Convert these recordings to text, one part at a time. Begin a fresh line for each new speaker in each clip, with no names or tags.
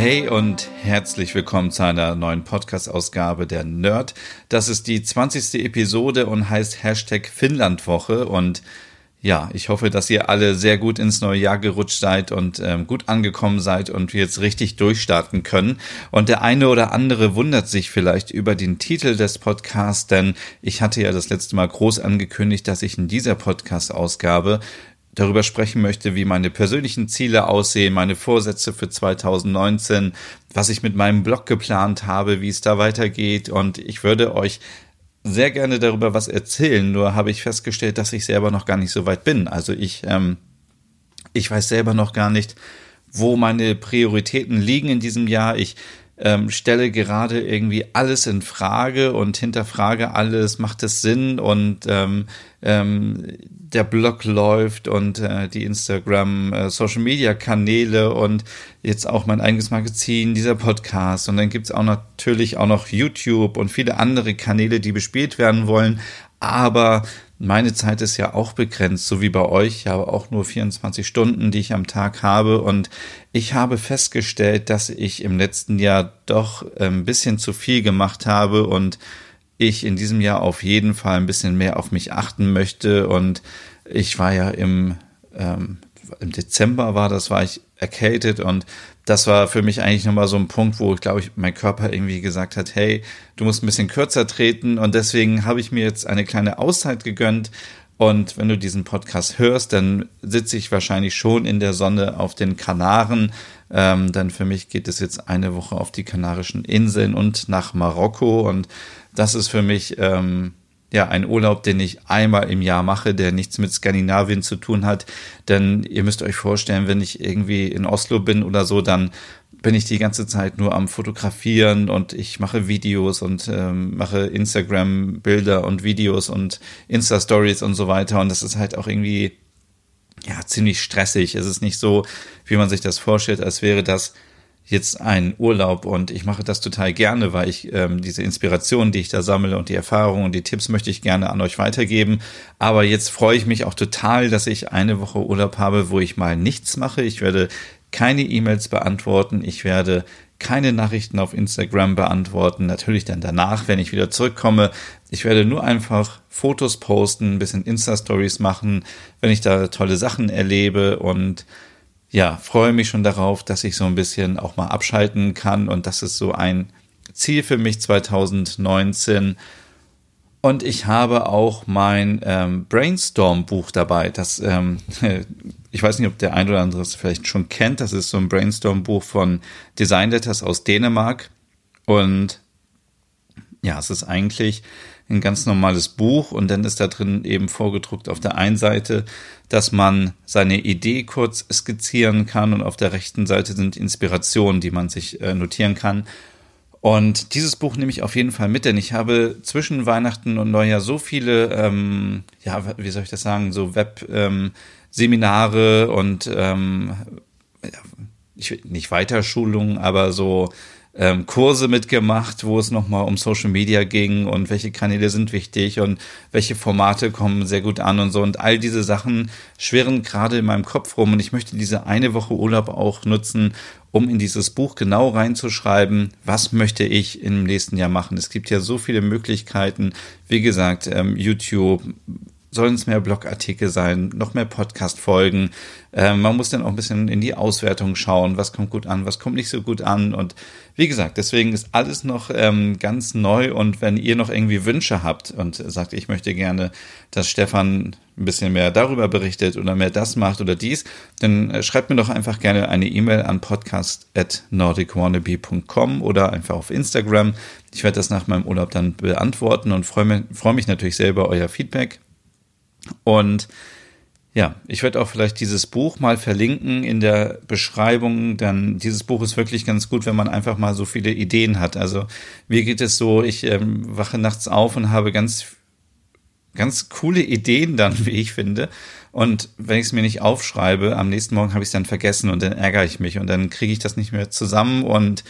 Hey und herzlich willkommen zu einer neuen Podcast-Ausgabe der Nerd. Das ist die 20. Episode und heißt Hashtag Finnlandwoche und ja, ich hoffe, dass ihr alle sehr gut ins neue Jahr gerutscht seid und ähm, gut angekommen seid und wir jetzt richtig durchstarten können. Und der eine oder andere wundert sich vielleicht über den Titel des Podcasts, denn ich hatte ja das letzte Mal groß angekündigt, dass ich in dieser Podcast-Ausgabe darüber sprechen möchte, wie meine persönlichen Ziele aussehen, meine Vorsätze für 2019, was ich mit meinem Blog geplant habe, wie es da weitergeht. Und ich würde euch sehr gerne darüber was erzählen, nur habe ich festgestellt, dass ich selber noch gar nicht so weit bin. Also ich, ähm, ich weiß selber noch gar nicht, wo meine Prioritäten liegen in diesem Jahr. Ich ähm, stelle gerade irgendwie alles in Frage und hinterfrage alles, macht es Sinn? Und ähm, ähm, der Blog läuft und äh, die Instagram äh, Social Media Kanäle und jetzt auch mein eigenes Magazin, dieser Podcast. Und dann gibt's auch natürlich auch noch YouTube und viele andere Kanäle, die bespielt werden wollen, aber meine Zeit ist ja auch begrenzt, so wie bei euch. Ich habe auch nur 24 Stunden, die ich am Tag habe. Und ich habe festgestellt, dass ich im letzten Jahr doch ein bisschen zu viel gemacht habe und ich in diesem Jahr auf jeden Fall ein bisschen mehr auf mich achten möchte. Und ich war ja im, ähm, im Dezember war das, war ich erkältet und das war für mich eigentlich nochmal so ein Punkt, wo ich glaube ich, mein Körper irgendwie gesagt hat, hey, du musst ein bisschen kürzer treten und deswegen habe ich mir jetzt eine kleine Auszeit gegönnt. Und wenn du diesen Podcast hörst, dann sitze ich wahrscheinlich schon in der Sonne auf den Kanaren. Ähm, dann für mich geht es jetzt eine Woche auf die Kanarischen Inseln und nach Marokko. Und das ist für mich ähm, ja, ein Urlaub, den ich einmal im Jahr mache, der nichts mit Skandinavien zu tun hat. Denn ihr müsst euch vorstellen, wenn ich irgendwie in Oslo bin oder so, dann bin ich die ganze Zeit nur am Fotografieren und ich mache Videos und ähm, mache Instagram-Bilder und Videos und Insta-Stories und so weiter. Und das ist halt auch irgendwie ja ziemlich stressig. Es ist nicht so, wie man sich das vorstellt, als wäre das jetzt einen Urlaub und ich mache das total gerne, weil ich ähm, diese Inspiration, die ich da sammle und die Erfahrungen und die Tipps möchte ich gerne an euch weitergeben. Aber jetzt freue ich mich auch total, dass ich eine Woche Urlaub habe, wo ich mal nichts mache. Ich werde keine E-Mails beantworten. Ich werde keine Nachrichten auf Instagram beantworten. Natürlich dann danach, wenn ich wieder zurückkomme. Ich werde nur einfach Fotos posten, ein bisschen Insta-Stories machen, wenn ich da tolle Sachen erlebe und ja, freue mich schon darauf, dass ich so ein bisschen auch mal abschalten kann und das ist so ein Ziel für mich 2019. Und ich habe auch mein ähm, Brainstorm-Buch dabei. Das, ähm, ich weiß nicht, ob der ein oder andere es vielleicht schon kennt. Das ist so ein Brainstorm-Buch von Design Letters aus Dänemark. Und ja, es ist eigentlich ein ganz normales Buch und dann ist da drin eben vorgedruckt auf der einen Seite, dass man seine Idee kurz skizzieren kann und auf der rechten Seite sind Inspirationen, die man sich äh, notieren kann. Und dieses Buch nehme ich auf jeden Fall mit, denn ich habe zwischen Weihnachten und Neujahr so viele, ähm, ja, wie soll ich das sagen, so Web-Seminare ähm, und ähm, ich, nicht Weiterschulungen, aber so ähm, Kurse mitgemacht, wo es nochmal um Social Media ging und welche Kanäle sind wichtig und welche Formate kommen sehr gut an und so. Und all diese Sachen schwirren gerade in meinem Kopf rum und ich möchte diese eine Woche Urlaub auch nutzen, um in dieses Buch genau reinzuschreiben, was möchte ich im nächsten Jahr machen. Es gibt ja so viele Möglichkeiten, wie gesagt, ähm, YouTube, sollen es mehr Blogartikel sein, noch mehr Podcast-Folgen. Äh, man muss dann auch ein bisschen in die Auswertung schauen, was kommt gut an, was kommt nicht so gut an. Und wie gesagt, deswegen ist alles noch ähm, ganz neu. Und wenn ihr noch irgendwie Wünsche habt und sagt, ich möchte gerne, dass Stefan ein bisschen mehr darüber berichtet oder mehr das macht oder dies, dann äh, schreibt mir doch einfach gerne eine E-Mail an podcast.nordicwannabe.com oder einfach auf Instagram. Ich werde das nach meinem Urlaub dann beantworten und freue mich, freue mich natürlich selber euer Feedback. Und ja, ich werde auch vielleicht dieses Buch mal verlinken in der Beschreibung, denn dieses Buch ist wirklich ganz gut, wenn man einfach mal so viele Ideen hat. Also mir geht es so, ich ähm, wache nachts auf und habe ganz, ganz coole Ideen dann, wie ich finde. Und wenn ich es mir nicht aufschreibe, am nächsten Morgen habe ich es dann vergessen und dann ärgere ich mich und dann kriege ich das nicht mehr zusammen und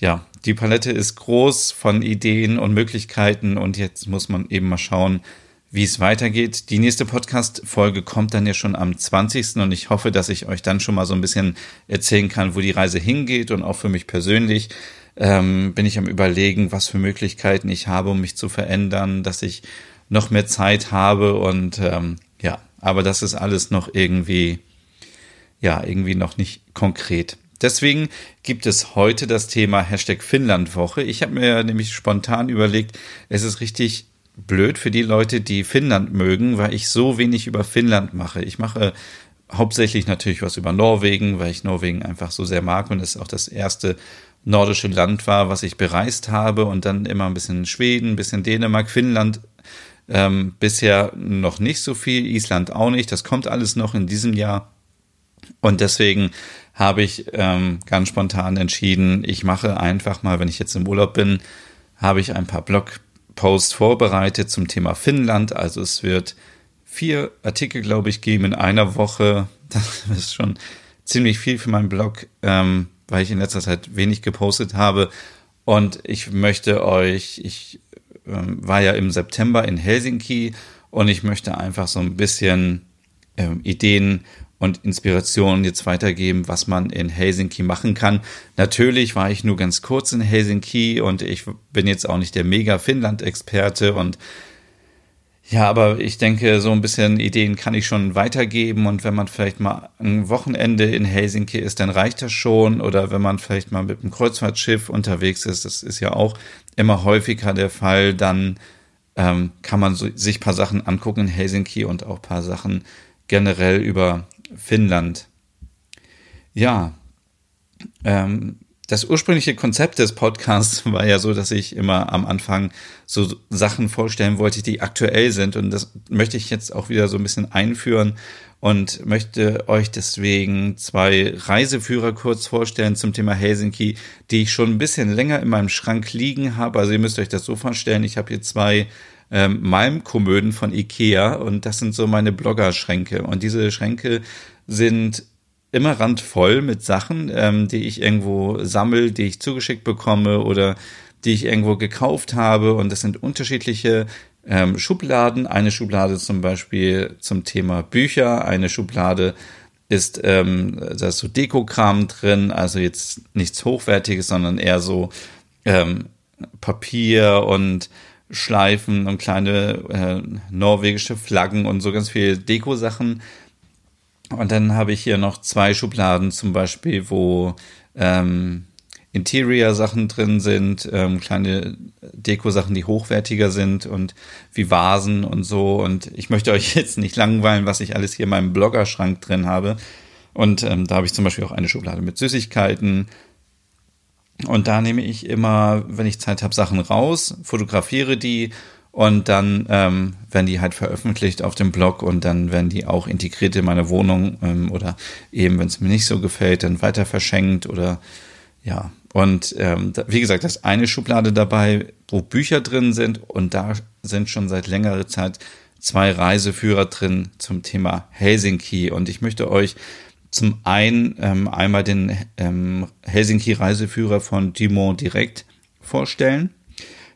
ja, die Palette ist groß von Ideen und Möglichkeiten und jetzt muss man eben mal schauen, wie es weitergeht. Die nächste Podcast-Folge kommt dann ja schon am 20. und ich hoffe, dass ich euch dann schon mal so ein bisschen erzählen kann, wo die Reise hingeht und auch für mich persönlich ähm, bin ich am überlegen, was für Möglichkeiten ich habe, um mich zu verändern, dass ich noch mehr Zeit habe und ähm, ja, aber das ist alles noch irgendwie, ja, irgendwie noch nicht konkret. Deswegen gibt es heute das Thema Hashtag Finnlandwoche. Ich habe mir nämlich spontan überlegt, es ist richtig blöd für die Leute, die Finnland mögen, weil ich so wenig über Finnland mache. Ich mache hauptsächlich natürlich was über Norwegen, weil ich Norwegen einfach so sehr mag und es auch das erste nordische Land war, was ich bereist habe und dann immer ein bisschen Schweden, ein bisschen Dänemark, Finnland ähm, bisher noch nicht so viel, Island auch nicht. Das kommt alles noch in diesem Jahr und deswegen habe ich ähm, ganz spontan entschieden, ich mache einfach mal, wenn ich jetzt im Urlaub bin, habe ich ein paar Blog Post vorbereitet zum Thema Finnland. Also es wird vier Artikel, glaube ich, geben in einer Woche. Das ist schon ziemlich viel für meinen Blog, ähm, weil ich in letzter Zeit wenig gepostet habe. Und ich möchte euch, ich ähm, war ja im September in Helsinki und ich möchte einfach so ein bisschen ähm, Ideen und Inspirationen jetzt weitergeben, was man in Helsinki machen kann. Natürlich war ich nur ganz kurz in Helsinki und ich bin jetzt auch nicht der mega Finnland-Experte und ja, aber ich denke, so ein bisschen Ideen kann ich schon weitergeben und wenn man vielleicht mal ein Wochenende in Helsinki ist, dann reicht das schon oder wenn man vielleicht mal mit einem Kreuzfahrtschiff unterwegs ist, das ist ja auch immer häufiger der Fall, dann ähm, kann man so, sich paar Sachen angucken in Helsinki und auch paar Sachen generell über Finnland. Ja, ähm, das ursprüngliche Konzept des Podcasts war ja so, dass ich immer am Anfang so Sachen vorstellen wollte, die aktuell sind. Und das möchte ich jetzt auch wieder so ein bisschen einführen und möchte euch deswegen zwei Reiseführer kurz vorstellen zum Thema Helsinki, die ich schon ein bisschen länger in meinem Schrank liegen habe. Also ihr müsst euch das so vorstellen, ich habe hier zwei ähm, Malmkomöden von Ikea und das sind so meine Bloggerschränke. Und diese Schränke sind immer randvoll mit Sachen, ähm, die ich irgendwo sammel, die ich zugeschickt bekomme oder die ich irgendwo gekauft habe. Und das sind unterschiedliche ähm, Schubladen. Eine Schublade zum Beispiel zum Thema Bücher, eine Schublade ist, ähm, da ist so Dekokram drin, also jetzt nichts Hochwertiges, sondern eher so ähm, Papier und Schleifen und kleine äh, norwegische Flaggen und so ganz viel Deko-Sachen. Und dann habe ich hier noch zwei Schubladen zum Beispiel, wo ähm, Interior-Sachen drin sind, ähm, kleine Deko-Sachen, die hochwertiger sind und wie Vasen und so. Und ich möchte euch jetzt nicht langweilen, was ich alles hier in meinem Bloggerschrank drin habe. Und ähm, da habe ich zum Beispiel auch eine Schublade mit Süßigkeiten, und da nehme ich immer, wenn ich Zeit habe, Sachen raus, fotografiere die und dann ähm, werden die halt veröffentlicht auf dem Blog und dann werden die auch integriert in meine Wohnung ähm, oder eben, wenn es mir nicht so gefällt, dann weiter verschenkt oder ja. Und ähm, wie gesagt, da ist eine Schublade dabei, wo Bücher drin sind und da sind schon seit längerer Zeit zwei Reiseführer drin zum Thema Helsinki. Und ich möchte euch zum einen ähm, einmal den ähm, Helsinki-Reiseführer von Dumont direkt vorstellen.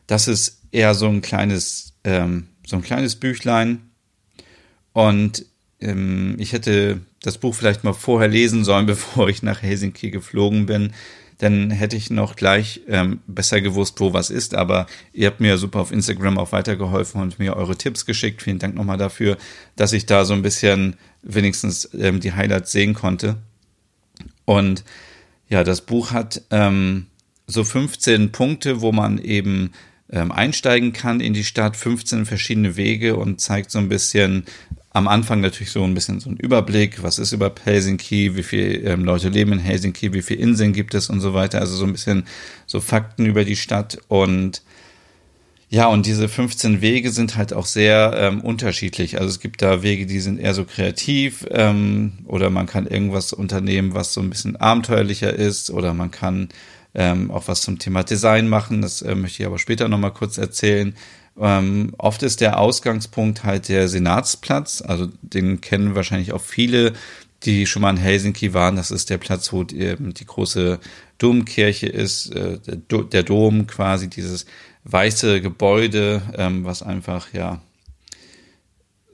Das ist eher so ein kleines, ähm, so ein kleines Büchlein. Und ähm, ich hätte das Buch vielleicht mal vorher lesen sollen, bevor ich nach Helsinki geflogen bin dann hätte ich noch gleich ähm, besser gewusst, wo was ist. Aber ihr habt mir super auf Instagram auch weitergeholfen und mir eure Tipps geschickt. Vielen Dank nochmal dafür, dass ich da so ein bisschen wenigstens ähm, die Highlights sehen konnte. Und ja, das Buch hat ähm, so 15 Punkte, wo man eben ähm, einsteigen kann in die Stadt, 15 verschiedene Wege und zeigt so ein bisschen, am Anfang natürlich so ein bisschen so ein Überblick, was ist über Helsinki, wie viele ähm, Leute leben in Helsinki, wie viele Inseln gibt es und so weiter. Also so ein bisschen so Fakten über die Stadt. Und Ja, und diese 15 Wege sind halt auch sehr ähm, unterschiedlich. Also es gibt da Wege, die sind eher so kreativ ähm, oder man kann irgendwas unternehmen, was so ein bisschen abenteuerlicher ist oder man kann ähm, auch was zum Thema Design machen. Das äh, möchte ich aber später nochmal kurz erzählen. Ähm, oft ist der Ausgangspunkt halt der Senatsplatz. Also den kennen wahrscheinlich auch viele, die schon mal in Helsinki waren. Das ist der Platz, wo die, die große Domkirche ist, äh, der, der Dom quasi, dieses weiße Gebäude, ähm, was einfach, ja,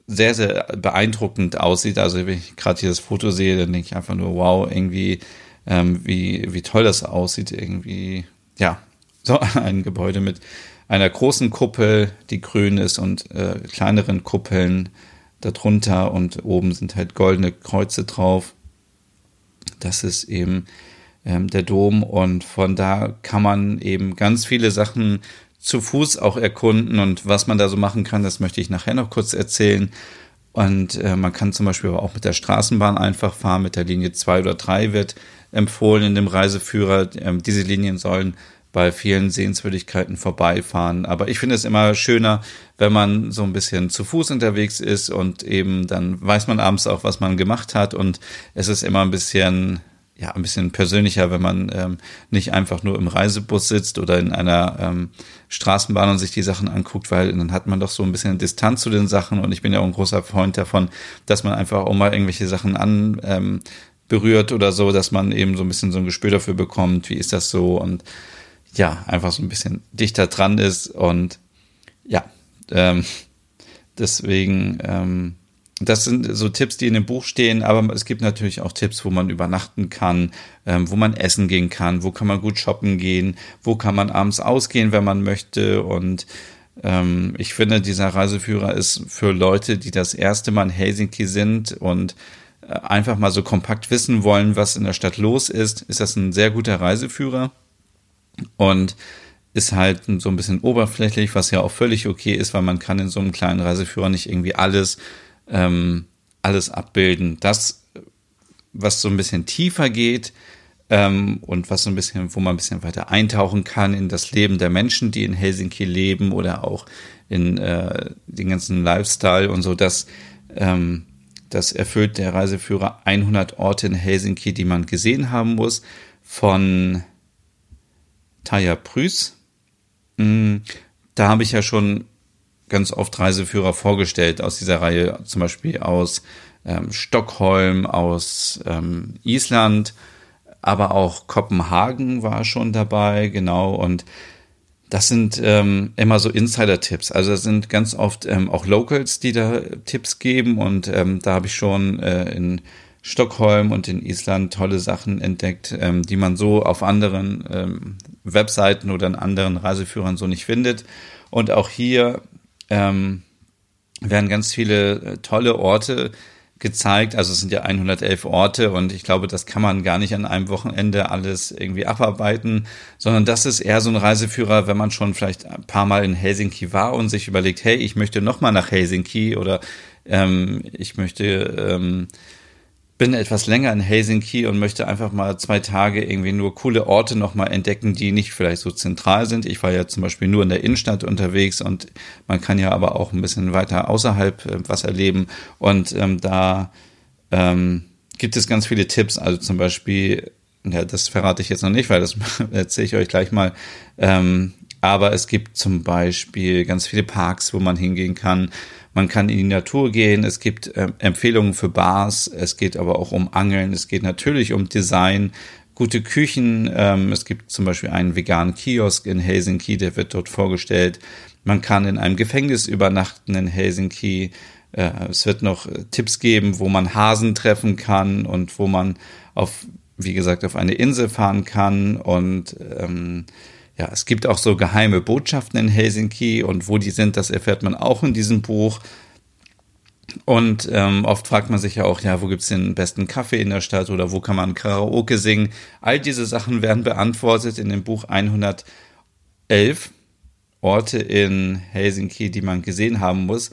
sehr, sehr beeindruckend aussieht. Also wenn ich gerade hier das Foto sehe, dann denke ich einfach nur, wow, irgendwie, ähm, wie, wie toll das aussieht. Irgendwie, ja, so ein Gebäude mit einer großen Kuppel, die grün ist und äh, kleineren Kuppeln darunter und oben sind halt goldene Kreuze drauf. Das ist eben ähm, der Dom und von da kann man eben ganz viele Sachen zu Fuß auch erkunden und was man da so machen kann, das möchte ich nachher noch kurz erzählen. Und äh, man kann zum Beispiel auch mit der Straßenbahn einfach fahren, mit der Linie 2 oder 3 wird empfohlen in dem Reiseführer. Ähm, diese Linien sollen bei vielen Sehenswürdigkeiten vorbeifahren. Aber ich finde es immer schöner, wenn man so ein bisschen zu Fuß unterwegs ist und eben dann weiß man abends auch, was man gemacht hat und es ist immer ein bisschen ja, ein bisschen persönlicher, wenn man ähm, nicht einfach nur im Reisebus sitzt oder in einer ähm, Straßenbahn und sich die Sachen anguckt, weil dann hat man doch so ein bisschen Distanz zu den Sachen. Und ich bin ja auch ein großer Freund davon, dass man einfach auch mal irgendwelche Sachen an ähm, berührt oder so, dass man eben so ein bisschen so ein Gespür dafür bekommt, wie ist das so und ja, einfach so ein bisschen dichter dran ist und ja, ähm, deswegen ähm, das sind so Tipps, die in dem Buch stehen, aber es gibt natürlich auch Tipps, wo man übernachten kann, ähm, wo man essen gehen kann, wo kann man gut shoppen gehen, wo kann man abends ausgehen, wenn man möchte. Und ähm, ich finde, dieser Reiseführer ist für Leute, die das erste Mal in Helsinki sind und äh, einfach mal so kompakt wissen wollen, was in der Stadt los ist, ist das ein sehr guter Reiseführer. Und ist halt so ein bisschen oberflächlich, was ja auch völlig okay ist, weil man kann in so einem kleinen Reiseführer nicht irgendwie alles ähm, alles abbilden. Das, was so ein bisschen tiefer geht ähm, und was so ein bisschen, wo man ein bisschen weiter eintauchen kann in das Leben der Menschen, die in Helsinki leben oder auch in äh, den ganzen Lifestyle und so, das, ähm, das erfüllt der Reiseführer 100 Orte in Helsinki, die man gesehen haben muss, von Taya Prüß. Mm, da habe ich ja schon ganz oft Reiseführer vorgestellt aus dieser Reihe, zum Beispiel aus ähm, Stockholm, aus ähm, Island, aber auch Kopenhagen war schon dabei, genau. Und das sind ähm, immer so Insider-Tipps. Also es sind ganz oft ähm, auch Locals, die da Tipps geben. Und ähm, da habe ich schon äh, in Stockholm und in Island tolle Sachen entdeckt, ähm, die man so auf anderen ähm, Webseiten oder in anderen Reiseführern so nicht findet. Und auch hier ähm, werden ganz viele äh, tolle Orte gezeigt. Also es sind ja 111 Orte und ich glaube, das kann man gar nicht an einem Wochenende alles irgendwie abarbeiten, sondern das ist eher so ein Reiseführer, wenn man schon vielleicht ein paar Mal in Helsinki war und sich überlegt, hey, ich möchte noch nach Helsinki oder ähm, ich möchte ähm, bin etwas länger in Helsinki und möchte einfach mal zwei Tage irgendwie nur coole Orte nochmal entdecken, die nicht vielleicht so zentral sind. Ich war ja zum Beispiel nur in der Innenstadt unterwegs und man kann ja aber auch ein bisschen weiter außerhalb äh, was erleben. Und ähm, da ähm, gibt es ganz viele Tipps. Also zum Beispiel, ja, das verrate ich jetzt noch nicht, weil das erzähle ich euch gleich mal. Ähm, aber es gibt zum Beispiel ganz viele Parks, wo man hingehen kann. Man kann in die Natur gehen. Es gibt äh, Empfehlungen für Bars. Es geht aber auch um Angeln. Es geht natürlich um Design, gute Küchen. Ähm, es gibt zum Beispiel einen veganen Kiosk in Helsinki, der wird dort vorgestellt. Man kann in einem Gefängnis übernachten in Helsinki. Äh, es wird noch Tipps geben, wo man Hasen treffen kann und wo man auf, wie gesagt, auf eine Insel fahren kann und ähm, ja, es gibt auch so geheime Botschaften in Helsinki und wo die sind, das erfährt man auch in diesem Buch. Und ähm, oft fragt man sich ja auch, ja, wo gibt's den besten Kaffee in der Stadt oder wo kann man Karaoke singen? All diese Sachen werden beantwortet in dem Buch 111 Orte in Helsinki, die man gesehen haben muss.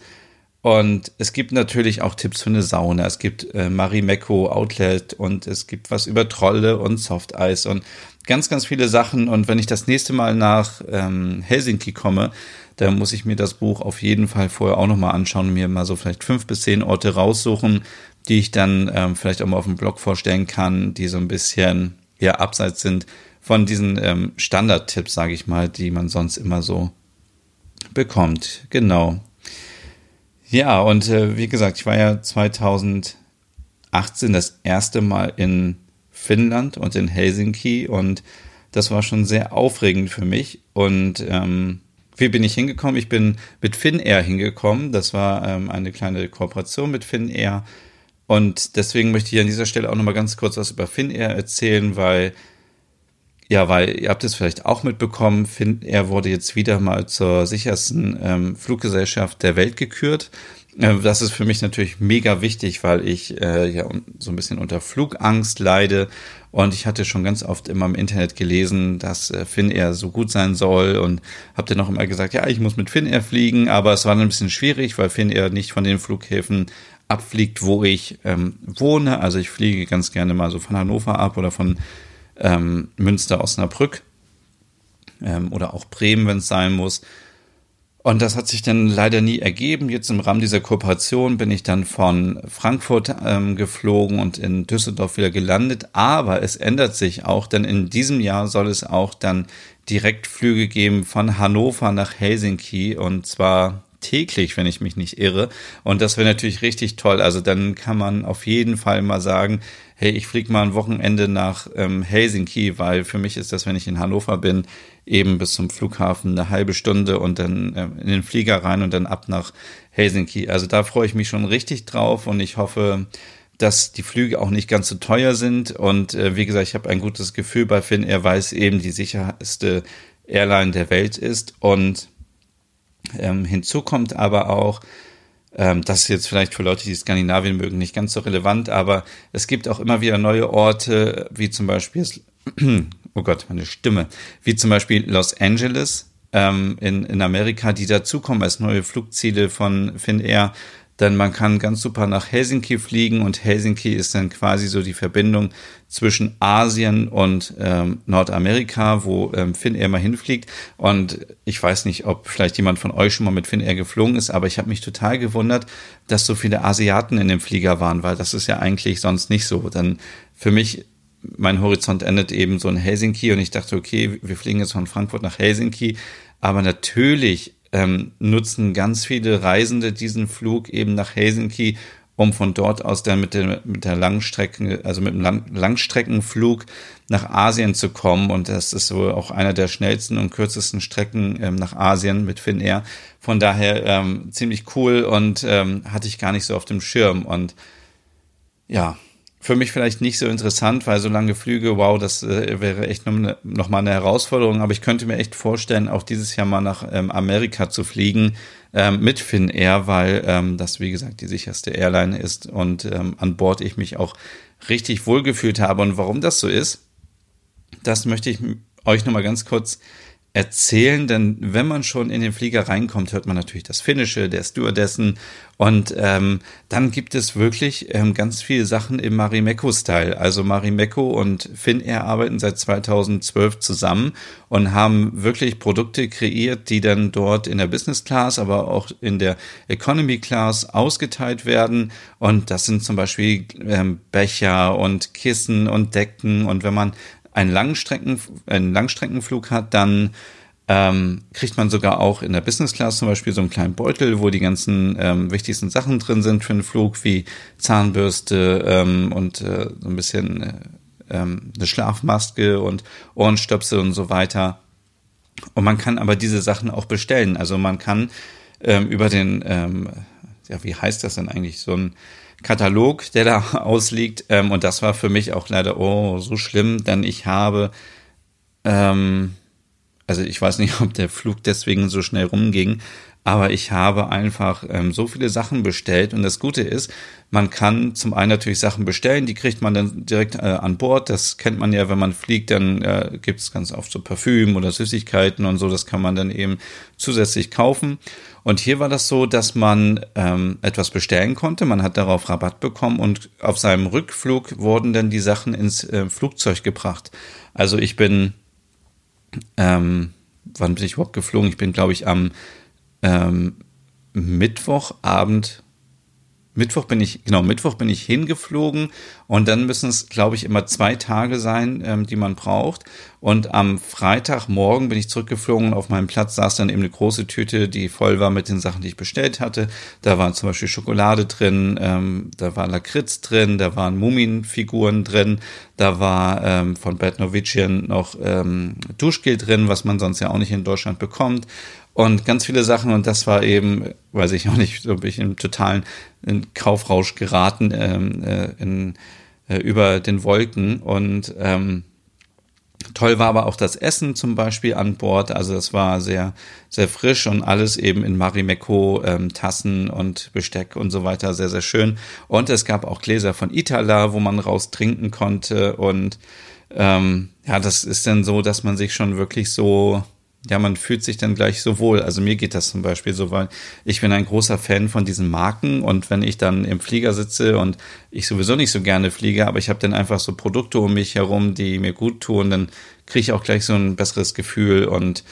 Und es gibt natürlich auch Tipps für eine Sauna. Es gibt äh, Marimekko Outlet und es gibt was über Trolle und Softeis und ganz, ganz viele Sachen. Und wenn ich das nächste Mal nach ähm, Helsinki komme, dann muss ich mir das Buch auf jeden Fall vorher auch nochmal anschauen und mir mal so vielleicht fünf bis zehn Orte raussuchen, die ich dann ähm, vielleicht auch mal auf dem Blog vorstellen kann, die so ein bisschen ja abseits sind von diesen ähm, Standardtipps, sage ich mal, die man sonst immer so bekommt. Genau. Ja, und äh, wie gesagt, ich war ja 2018 das erste Mal in Finnland und in Helsinki und das war schon sehr aufregend für mich. Und ähm, wie bin ich hingekommen? Ich bin mit Finnair hingekommen. Das war ähm, eine kleine Kooperation mit Finnair. Und deswegen möchte ich an dieser Stelle auch nochmal ganz kurz was über Finnair erzählen, weil ja, weil ihr habt es vielleicht auch mitbekommen, Finn, er wurde jetzt wieder mal zur sichersten ähm, Fluggesellschaft der Welt gekürt. Äh, das ist für mich natürlich mega wichtig, weil ich äh, ja so ein bisschen unter Flugangst leide und ich hatte schon ganz oft immer im Internet gelesen, dass äh, Finnair so gut sein soll und habe dann auch immer gesagt, ja, ich muss mit Finnair fliegen, aber es war dann ein bisschen schwierig, weil Finnair nicht von den Flughäfen abfliegt, wo ich ähm, wohne. Also ich fliege ganz gerne mal so von Hannover ab oder von ähm, Münster, Osnabrück ähm, oder auch Bremen, wenn es sein muss. Und das hat sich dann leider nie ergeben. Jetzt im Rahmen dieser Kooperation bin ich dann von Frankfurt ähm, geflogen und in Düsseldorf wieder gelandet. Aber es ändert sich auch, denn in diesem Jahr soll es auch dann Direktflüge geben von Hannover nach Helsinki und zwar täglich, wenn ich mich nicht irre. Und das wäre natürlich richtig toll. Also dann kann man auf jeden Fall mal sagen, hey, ich fliege mal ein Wochenende nach ähm, Helsinki, weil für mich ist das, wenn ich in Hannover bin, eben bis zum Flughafen eine halbe Stunde und dann äh, in den Flieger rein und dann ab nach Helsinki. Also da freue ich mich schon richtig drauf und ich hoffe, dass die Flüge auch nicht ganz so teuer sind. Und äh, wie gesagt, ich habe ein gutes Gefühl bei Finn. Er weiß eben die sicherste Airline der Welt ist. Und ähm, hinzu kommt aber auch, das ist jetzt vielleicht für Leute, die Skandinavien mögen, nicht ganz so relevant, aber es gibt auch immer wieder neue Orte, wie zum Beispiel, oh Gott, meine Stimme, wie zum Beispiel Los Angeles ähm, in, in Amerika, die dazukommen als neue Flugziele von Finnair denn man kann ganz super nach Helsinki fliegen und Helsinki ist dann quasi so die Verbindung zwischen Asien und ähm, Nordamerika, wo ähm, Finnair mal hinfliegt. Und ich weiß nicht, ob vielleicht jemand von euch schon mal mit Finnair geflogen ist, aber ich habe mich total gewundert, dass so viele Asiaten in dem Flieger waren, weil das ist ja eigentlich sonst nicht so. Dann für mich mein Horizont endet eben so in Helsinki und ich dachte, okay, wir fliegen jetzt von Frankfurt nach Helsinki. Aber natürlich ähm, nutzen ganz viele Reisende diesen Flug eben nach Helsinki, um von dort aus dann mit der, mit der Langstrecken, also mit dem Lang Langstreckenflug nach Asien zu kommen. Und das ist wohl auch einer der schnellsten und kürzesten Strecken ähm, nach Asien mit Finnair. Von daher ähm, ziemlich cool und ähm, hatte ich gar nicht so auf dem Schirm. Und ja, für mich vielleicht nicht so interessant, weil so lange Flüge, wow, das äh, wäre echt ne, noch mal eine Herausforderung. Aber ich könnte mir echt vorstellen, auch dieses Jahr mal nach ähm, Amerika zu fliegen ähm, mit Finnair, weil ähm, das, wie gesagt, die sicherste Airline ist und ähm, an Bord ich mich auch richtig wohlgefühlt habe. Und warum das so ist, das möchte ich euch noch mal ganz kurz erzählen, denn wenn man schon in den Flieger reinkommt, hört man natürlich das Finnische der Stewardessen und ähm, dann gibt es wirklich ähm, ganz viele Sachen im Marimekko-Style. Also Marimekko und Finnair arbeiten seit 2012 zusammen und haben wirklich Produkte kreiert, die dann dort in der Business Class, aber auch in der Economy Class ausgeteilt werden. Und das sind zum Beispiel ähm, Becher und Kissen und Decken. Und wenn man einen Langstrecken, einen Langstreckenflug hat, dann ähm, kriegt man sogar auch in der Business Class zum Beispiel so einen kleinen Beutel, wo die ganzen ähm, wichtigsten Sachen drin sind für einen Flug, wie Zahnbürste ähm, und äh, so ein bisschen äh, ähm, eine Schlafmaske und Ohrenstöpsel und so weiter. Und man kann aber diese Sachen auch bestellen. Also man kann ähm, über den, ähm, ja, wie heißt das denn eigentlich, so ein Katalog, der da ausliegt. Ähm, und das war für mich auch leider oh so schlimm, denn ich habe, ähm, also ich weiß nicht, ob der Flug deswegen so schnell rumging, aber ich habe einfach ähm, so viele Sachen bestellt und das Gute ist, man kann zum einen natürlich Sachen bestellen, die kriegt man dann direkt äh, an Bord. Das kennt man ja, wenn man fliegt, dann äh, gibt es ganz oft so Parfüm oder Süßigkeiten und so. Das kann man dann eben zusätzlich kaufen. Und hier war das so, dass man ähm, etwas bestellen konnte. Man hat darauf Rabatt bekommen und auf seinem Rückflug wurden dann die Sachen ins äh, Flugzeug gebracht. Also ich bin, ähm, wann bin ich überhaupt geflogen? Ich bin, glaube ich, am ähm, Mittwochabend Mittwoch bin ich, genau, Mittwoch bin ich hingeflogen und dann müssen es, glaube ich, immer zwei Tage sein, ähm, die man braucht. Und am Freitagmorgen bin ich zurückgeflogen und auf meinem Platz saß dann eben eine große Tüte, die voll war mit den Sachen, die ich bestellt hatte. Da war zum Beispiel Schokolade drin, ähm, da war Lakritz drin, da waren Muminfiguren drin, da war ähm, von Bad Novician noch ähm, Duschgel drin, was man sonst ja auch nicht in Deutschland bekommt und ganz viele Sachen und das war eben, weiß ich auch nicht, so bin ich im totalen Kaufrausch geraten ähm, äh, in, äh, über den Wolken. Und ähm, toll war aber auch das Essen zum Beispiel an Bord, also das war sehr sehr frisch und alles eben in Marimekko ähm, Tassen und Besteck und so weiter sehr sehr schön. Und es gab auch Gläser von Itala, wo man raus trinken konnte. Und ähm, ja, das ist dann so, dass man sich schon wirklich so ja, man fühlt sich dann gleich so wohl. Also mir geht das zum Beispiel so, weil ich bin ein großer Fan von diesen Marken und wenn ich dann im Flieger sitze und ich sowieso nicht so gerne fliege, aber ich habe dann einfach so Produkte um mich herum, die mir gut tun, dann kriege ich auch gleich so ein besseres Gefühl und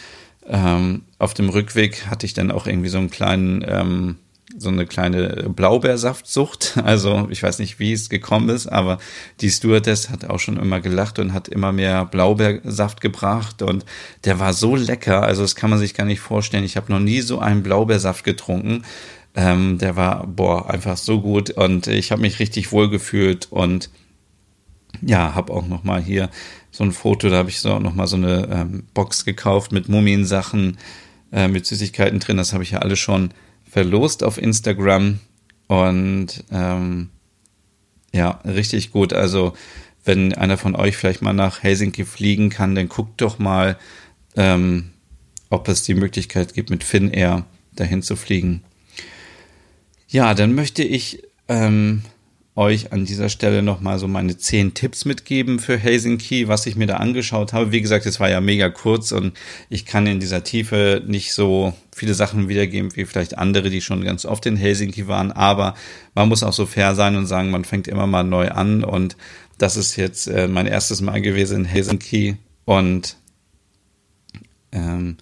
ähm, auf dem Rückweg hatte ich dann auch irgendwie so einen kleinen ähm, so eine kleine Blaubeersaftsucht. Also ich weiß nicht, wie es gekommen ist, aber die Stewardess hat auch schon immer gelacht und hat immer mehr Blaubeersaft gebracht und der war so lecker. Also das kann man sich gar nicht vorstellen. Ich habe noch nie so einen Blaubeersaft getrunken. Ähm, der war boah einfach so gut und ich habe mich richtig wohl gefühlt und ja, habe auch noch mal hier so ein Foto. Da habe ich so noch mal so eine ähm, Box gekauft mit Mumiensachen, äh, mit Süßigkeiten drin. Das habe ich ja alle schon verlost auf Instagram und ähm, ja, richtig gut. Also wenn einer von euch vielleicht mal nach Helsinki fliegen kann, dann guckt doch mal, ähm, ob es die Möglichkeit gibt, mit Finnair dahin zu fliegen. Ja, dann möchte ich ähm, euch an dieser Stelle nochmal so meine zehn Tipps mitgeben für Helsinki, was ich mir da angeschaut habe. Wie gesagt, es war ja mega kurz und ich kann in dieser Tiefe nicht so viele Sachen wiedergeben wie vielleicht andere, die schon ganz oft in Helsinki waren. Aber man muss auch so fair sein und sagen, man fängt immer mal neu an und das ist jetzt äh, mein erstes Mal gewesen in Helsinki und ähm,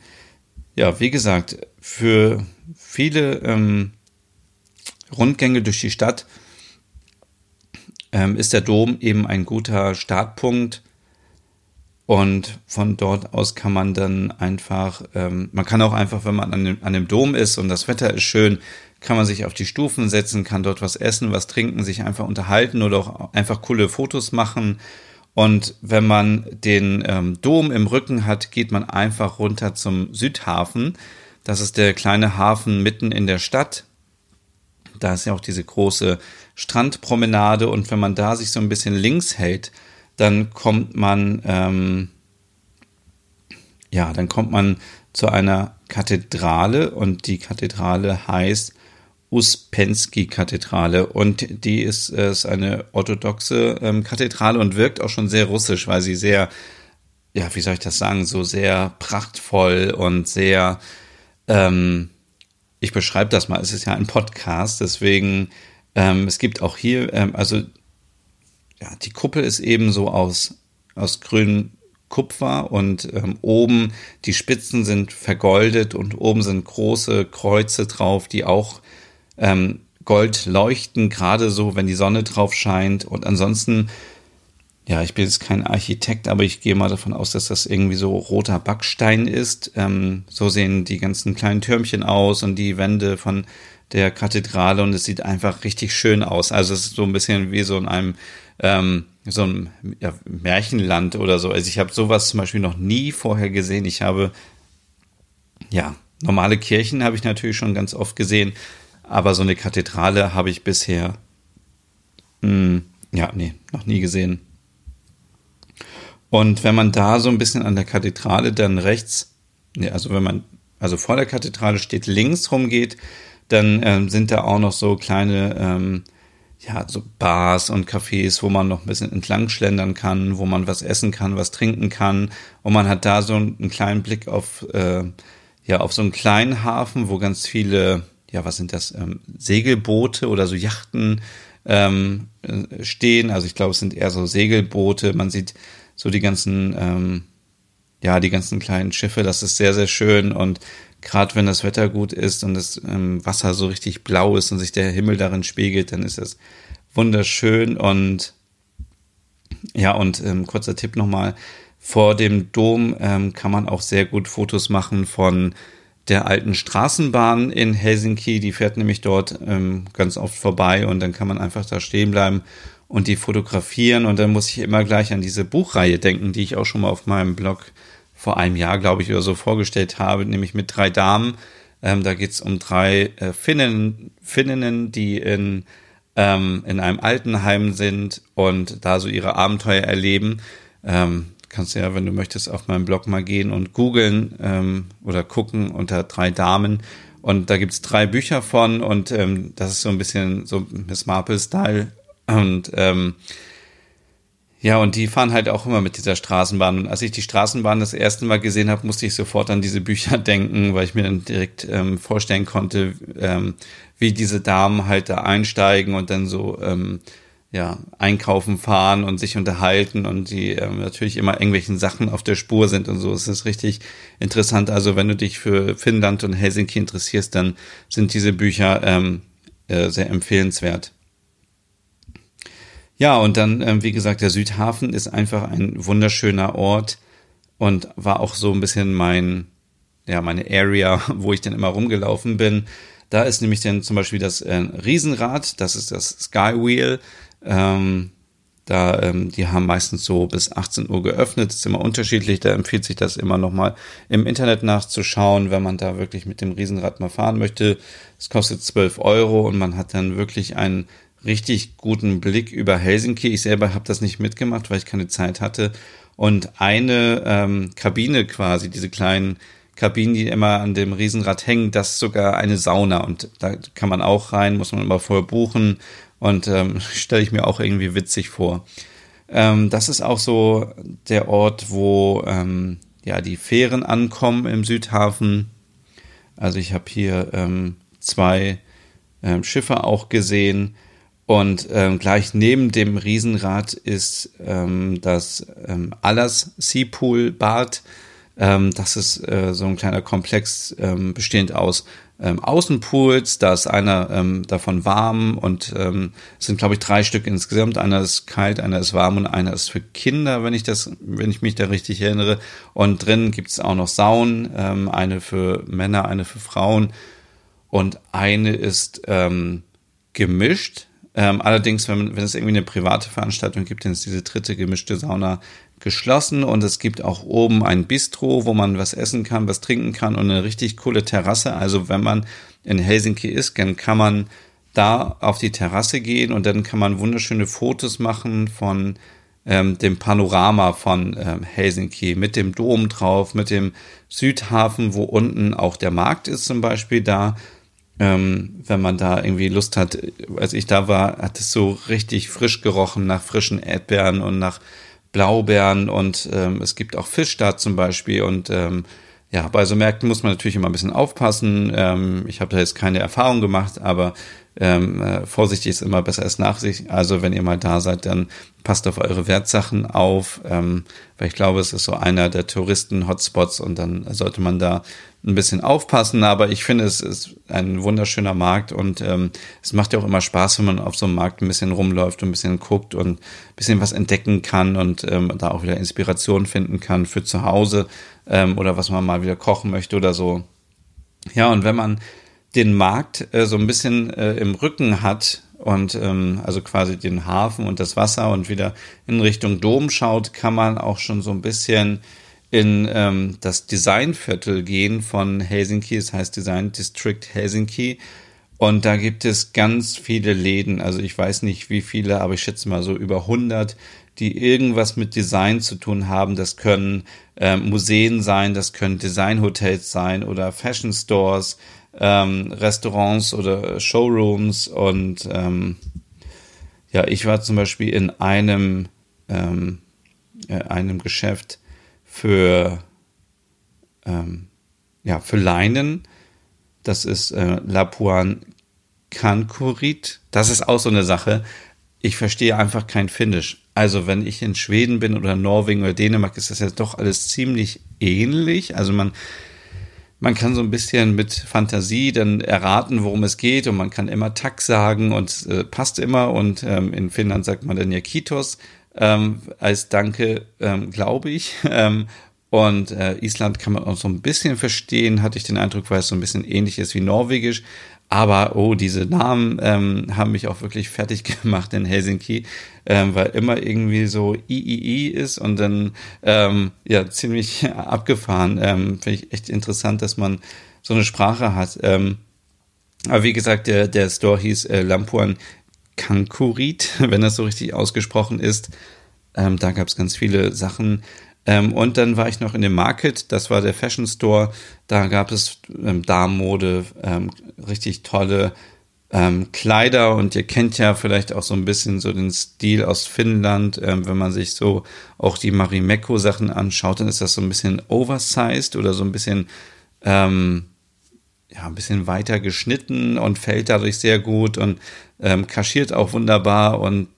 ja, wie gesagt, für viele ähm, Rundgänge durch die Stadt ähm, ist der Dom eben ein guter Startpunkt. Und von dort aus kann man dann einfach, ähm, man kann auch einfach, wenn man an dem, an dem Dom ist und das Wetter ist schön, kann man sich auf die Stufen setzen, kann dort was essen, was trinken, sich einfach unterhalten oder auch einfach coole Fotos machen. Und wenn man den ähm, Dom im Rücken hat, geht man einfach runter zum Südhafen. Das ist der kleine Hafen mitten in der Stadt. Da ist ja auch diese große Strandpromenade und wenn man da sich so ein bisschen links hält, dann kommt man, ähm, ja, dann kommt man zu einer Kathedrale und die Kathedrale heißt Uspensky-Kathedrale und die ist, äh, ist eine orthodoxe ähm, Kathedrale und wirkt auch schon sehr russisch, weil sie sehr, ja, wie soll ich das sagen, so sehr prachtvoll und sehr, ähm, ich beschreibe das mal, es ist ja ein Podcast, deswegen ähm, es gibt auch hier, ähm, also ja, die Kuppel ist eben so aus, aus grünem Kupfer und ähm, oben die Spitzen sind vergoldet und oben sind große Kreuze drauf, die auch ähm, Gold leuchten, gerade so, wenn die Sonne drauf scheint. Und ansonsten, ja, ich bin jetzt kein Architekt, aber ich gehe mal davon aus, dass das irgendwie so roter Backstein ist. Ähm, so sehen die ganzen kleinen Türmchen aus und die Wände von der Kathedrale und es sieht einfach richtig schön aus. Also es ist so ein bisschen wie so in einem ähm, so ein ja, Märchenland oder so. Also ich habe sowas zum Beispiel noch nie vorher gesehen. Ich habe ja normale Kirchen habe ich natürlich schon ganz oft gesehen, aber so eine Kathedrale habe ich bisher mh, hm, ja nee noch nie gesehen. Und wenn man da so ein bisschen an der Kathedrale dann rechts, nee, also wenn man also vor der Kathedrale steht, links rumgeht, dann ähm, sind da auch noch so kleine, ähm, ja, so Bars und Cafés, wo man noch ein bisschen entlang schlendern kann, wo man was essen kann, was trinken kann. Und man hat da so einen kleinen Blick auf, äh, ja, auf so einen kleinen Hafen, wo ganz viele, ja, was sind das, ähm, Segelboote oder so Yachten ähm, äh, stehen. Also ich glaube, es sind eher so Segelboote. Man sieht so die ganzen, ähm, ja, die ganzen kleinen Schiffe. Das ist sehr, sehr schön und gerade wenn das Wetter gut ist und das ähm, Wasser so richtig blau ist und sich der Himmel darin spiegelt, dann ist das wunderschön und ja, und ähm, kurzer Tipp nochmal, vor dem Dom ähm, kann man auch sehr gut Fotos machen von der alten Straßenbahn in Helsinki. Die fährt nämlich dort ähm, ganz oft vorbei und dann kann man einfach da stehen bleiben und die fotografieren. Und dann muss ich immer gleich an diese Buchreihe denken, die ich auch schon mal auf meinem Blog vor einem Jahr, glaube ich, oder so vorgestellt habe, nämlich mit drei Damen. Ähm, da geht's um drei äh, Finnen, Finninnen, die in, ähm, in einem Altenheim sind und da so ihre Abenteuer erleben. Ähm, kannst du ja, wenn du möchtest, auf meinem Blog mal gehen und googeln ähm, oder gucken unter drei Damen. Und da gibt's drei Bücher von und ähm, das ist so ein bisschen so Miss Marple-Style. Und ähm, ja, und die fahren halt auch immer mit dieser Straßenbahn. Und als ich die Straßenbahn das erste Mal gesehen habe, musste ich sofort an diese Bücher denken, weil ich mir dann direkt ähm, vorstellen konnte, ähm, wie diese Damen halt da einsteigen und dann so ähm, ja einkaufen fahren und sich unterhalten und die ähm, natürlich immer irgendwelchen Sachen auf der Spur sind und so. Es ist richtig interessant. Also wenn du dich für Finnland und Helsinki interessierst, dann sind diese Bücher ähm, äh, sehr empfehlenswert. Ja, und dann, ähm, wie gesagt, der Südhafen ist einfach ein wunderschöner Ort und war auch so ein bisschen mein, ja, meine Area, wo ich dann immer rumgelaufen bin. Da ist nämlich dann zum Beispiel das äh, Riesenrad, das ist das Sky Wheel. Ähm, da, ähm, die haben meistens so bis 18 Uhr geöffnet, ist immer unterschiedlich. Da empfiehlt sich das immer nochmal im Internet nachzuschauen, wenn man da wirklich mit dem Riesenrad mal fahren möchte. Es kostet 12 Euro und man hat dann wirklich einen richtig guten Blick über Helsinki. Ich selber habe das nicht mitgemacht, weil ich keine Zeit hatte. Und eine ähm, Kabine quasi, diese kleinen Kabinen, die immer an dem Riesenrad hängen, das ist sogar eine Sauna. Und da kann man auch rein, muss man immer vorher buchen. Und ähm, stelle ich mir auch irgendwie witzig vor. Ähm, das ist auch so der Ort, wo ähm, ja die Fähren ankommen im Südhafen. Also ich habe hier ähm, zwei ähm, Schiffe auch gesehen. Und ähm, gleich neben dem Riesenrad ist ähm, das ähm, Allers Seapool Bad. Ähm, das ist äh, so ein kleiner Komplex ähm, bestehend aus ähm, Außenpools. Da ist einer ähm, davon warm und ähm, es sind glaube ich drei Stück insgesamt. Einer ist kalt, einer ist warm und einer ist für Kinder, wenn ich das, wenn ich mich da richtig erinnere. Und drin gibt es auch noch Saunen, ähm, eine für Männer, eine für Frauen und eine ist ähm, gemischt ähm, allerdings, wenn, wenn es irgendwie eine private Veranstaltung gibt, dann ist diese dritte gemischte Sauna geschlossen und es gibt auch oben ein Bistro, wo man was essen kann, was trinken kann und eine richtig coole Terrasse. Also wenn man in Helsinki ist, dann kann man da auf die Terrasse gehen und dann kann man wunderschöne Fotos machen von ähm, dem Panorama von ähm, Helsinki mit dem Dom drauf, mit dem Südhafen, wo unten auch der Markt ist zum Beispiel da ähm, wenn man da irgendwie Lust hat. Als ich da war, hat es so richtig frisch gerochen nach frischen Erdbeeren und nach Blaubeeren und ähm, es gibt auch Fisch da zum Beispiel und ähm, ja, bei so Märkten muss man natürlich immer ein bisschen aufpassen. Ähm, ich habe da jetzt keine Erfahrung gemacht, aber ähm, äh, vorsichtig ist immer besser als Nachsicht. Also wenn ihr mal da seid, dann passt auf eure Wertsachen auf, ähm, weil ich glaube, es ist so einer der Touristen-Hotspots und dann sollte man da ein bisschen aufpassen, aber ich finde, es ist ein wunderschöner Markt und ähm, es macht ja auch immer Spaß, wenn man auf so einem Markt ein bisschen rumläuft und ein bisschen guckt und ein bisschen was entdecken kann und ähm, da auch wieder Inspiration finden kann für zu Hause ähm, oder was man mal wieder kochen möchte oder so. Ja, und wenn man den Markt äh, so ein bisschen äh, im Rücken hat und ähm, also quasi den Hafen und das Wasser und wieder in Richtung Dom schaut, kann man auch schon so ein bisschen in ähm, das Designviertel gehen von Helsinki. Es heißt Design District Helsinki. Und da gibt es ganz viele Läden. Also ich weiß nicht wie viele, aber ich schätze mal so über 100, die irgendwas mit Design zu tun haben. Das können äh, Museen sein, das können Designhotels sein oder Fashion Stores, ähm, Restaurants oder Showrooms. Und ähm, ja, ich war zum Beispiel in einem, ähm, äh, einem Geschäft für, ähm, ja, für Leinen. Das ist äh, Lapuan Kankurit. Das ist auch so eine Sache. Ich verstehe einfach kein Finnisch. Also wenn ich in Schweden bin oder Norwegen oder Dänemark, ist das ja doch alles ziemlich ähnlich. Also man, man kann so ein bisschen mit Fantasie dann erraten, worum es geht und man kann immer Tak sagen und äh, passt immer und ähm, in Finnland sagt man dann ja Kitos ähm, als Danke, ähm, glaube ich. Ähm, und äh, Island kann man auch so ein bisschen verstehen, hatte ich den Eindruck, weil es so ein bisschen ähnlich ist wie Norwegisch. Aber oh, diese Namen ähm, haben mich auch wirklich fertig gemacht in Helsinki, ähm, weil immer irgendwie so III ist und dann ähm, ja ziemlich abgefahren. Ähm, Finde ich echt interessant, dass man so eine Sprache hat. Ähm, aber wie gesagt, der, der Store hieß äh, Lampuan Kankurit, wenn das so richtig ausgesprochen ist. Ähm, da gab es ganz viele Sachen. Ähm, und dann war ich noch in dem Market, das war der Fashion Store. Da gab es ähm, Damenmode, ähm, richtig tolle ähm, Kleider und ihr kennt ja vielleicht auch so ein bisschen so den Stil aus Finnland. Ähm, wenn man sich so auch die Marimekko-Sachen anschaut, dann ist das so ein bisschen oversized oder so ein bisschen ähm, ja, ein bisschen weiter geschnitten und fällt dadurch sehr gut und ähm, kaschiert auch wunderbar. Und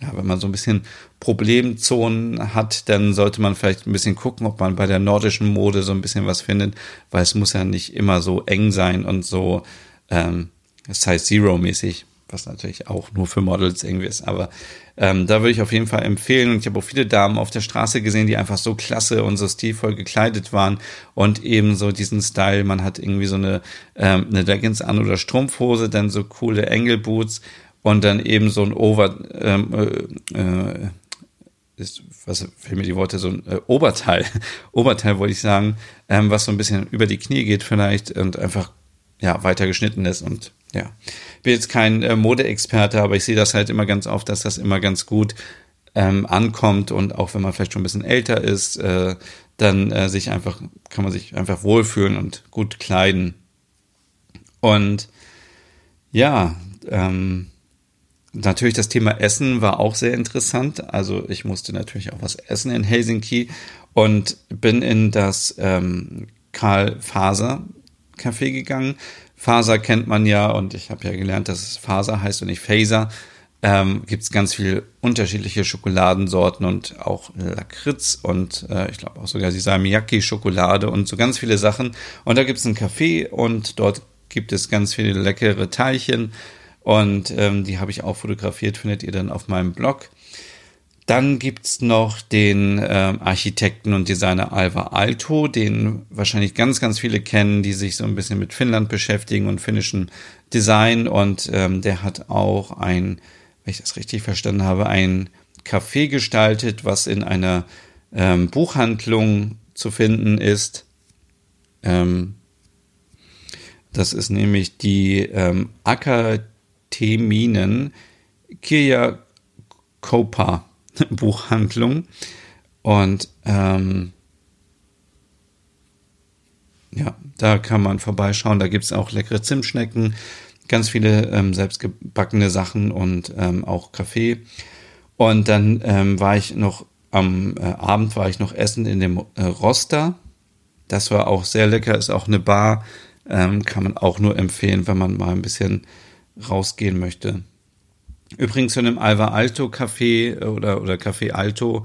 ja, wenn man so ein bisschen Problemzonen hat, dann sollte man vielleicht ein bisschen gucken, ob man bei der nordischen Mode so ein bisschen was findet, weil es muss ja nicht immer so eng sein und so ähm, Size Zero mäßig was natürlich auch nur für Models irgendwie ist. Aber ähm, da würde ich auf jeden Fall empfehlen. Und ich habe auch viele Damen auf der Straße gesehen, die einfach so klasse und so stilvoll gekleidet waren und eben so diesen Style. Man hat irgendwie so eine, ähm, eine Leggings an oder Strumpfhose, dann so coole Engelboots und dann eben so ein Over, ähm, äh, äh, ist, was fehlen mir die Worte, so ein äh, Oberteil, Oberteil wollte ich sagen, ähm, was so ein bisschen über die Knie geht vielleicht und einfach ja weiter geschnitten ist und ja, bin jetzt kein äh, Modeexperte, aber ich sehe das halt immer ganz oft, dass das immer ganz gut ähm, ankommt und auch wenn man vielleicht schon ein bisschen älter ist, äh, dann äh, sich einfach kann man sich einfach wohlfühlen und gut kleiden. Und ja, ähm, natürlich das Thema Essen war auch sehr interessant. Also ich musste natürlich auch was essen in Helsinki und bin in das ähm, Karl Faser Café gegangen. Faser kennt man ja und ich habe ja gelernt, dass es Faser heißt und nicht Phaser. Ähm, Gibt es ganz viele unterschiedliche Schokoladensorten und auch Lakritz und äh, ich glaube auch sogar die Salmiakki-Schokolade und so ganz viele Sachen. Und da gibt es ein Café und dort gibt es ganz viele leckere Teilchen und ähm, die habe ich auch fotografiert, findet ihr dann auf meinem Blog. Dann gibt's noch den äh, Architekten und Designer Alvar Alto, den wahrscheinlich ganz, ganz viele kennen, die sich so ein bisschen mit Finnland beschäftigen und finnischen Design. Und ähm, der hat auch ein, wenn ich das richtig verstanden habe, ein Café gestaltet, was in einer ähm, Buchhandlung zu finden ist. Ähm, das ist nämlich die ähm, Akademinen Kirja Kopa Buchhandlung. Und ähm, ja, da kann man vorbeischauen. Da gibt es auch leckere Zimtschnecken, ganz viele ähm, selbstgebackene Sachen und ähm, auch Kaffee. Und dann ähm, war ich noch am äh, Abend war ich noch essen in dem äh, Roster. Das war auch sehr lecker, ist auch eine Bar. Ähm, kann man auch nur empfehlen, wenn man mal ein bisschen rausgehen möchte. Übrigens in einem Alva Alto Café äh, oder, oder Café Alto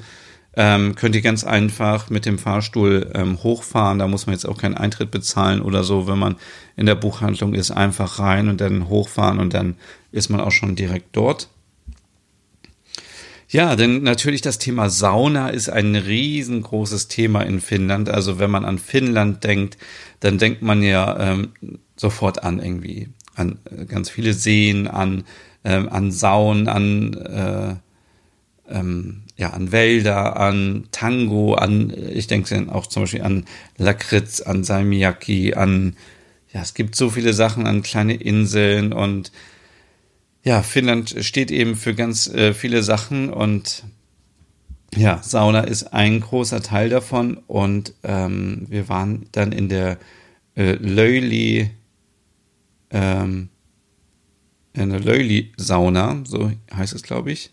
ähm, könnt ihr ganz einfach mit dem Fahrstuhl ähm, hochfahren. Da muss man jetzt auch keinen Eintritt bezahlen oder so. Wenn man in der Buchhandlung ist, einfach rein und dann hochfahren und dann ist man auch schon direkt dort. Ja, denn natürlich das Thema Sauna ist ein riesengroßes Thema in Finnland. Also wenn man an Finnland denkt, dann denkt man ja ähm, sofort an irgendwie an äh, ganz viele Seen, an ähm, an Sauen, an, äh, ähm, ja, an Wälder, an Tango, an, ich denke auch zum Beispiel an Lakritz, an Salmiakki, an, ja, es gibt so viele Sachen, an kleine Inseln und ja, Finnland steht eben für ganz äh, viele Sachen und ja, Sauna ist ein großer Teil davon und ähm, wir waren dann in der äh, Löli, ähm, in der Löli-Sauna, so heißt es, glaube ich.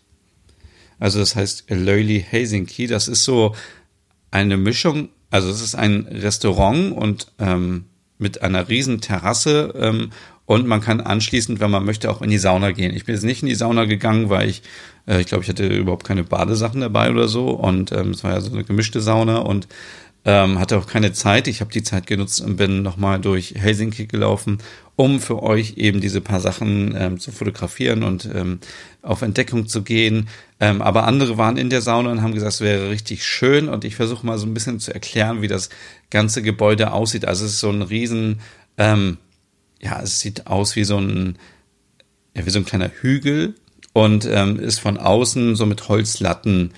Also das heißt Löli Helsinki. Das ist so eine Mischung, also es ist ein Restaurant und ähm, mit einer riesen Terrasse ähm, und man kann anschließend, wenn man möchte, auch in die Sauna gehen. Ich bin jetzt nicht in die Sauna gegangen, weil ich, äh, ich glaube, ich hatte überhaupt keine Badesachen dabei oder so. Und ähm, es war ja so eine gemischte Sauna und ähm, hatte auch keine Zeit. Ich habe die Zeit genutzt und bin nochmal durch Helsinki gelaufen, um für euch eben diese paar Sachen ähm, zu fotografieren und ähm, auf Entdeckung zu gehen. Ähm, aber andere waren in der Sauna und haben gesagt, es wäre richtig schön. Und ich versuche mal so ein bisschen zu erklären, wie das ganze Gebäude aussieht. Also es ist so ein riesen ähm, ja, es sieht aus wie so ein, ja, wie so ein kleiner Hügel und ähm, ist von außen so mit Holzlatten,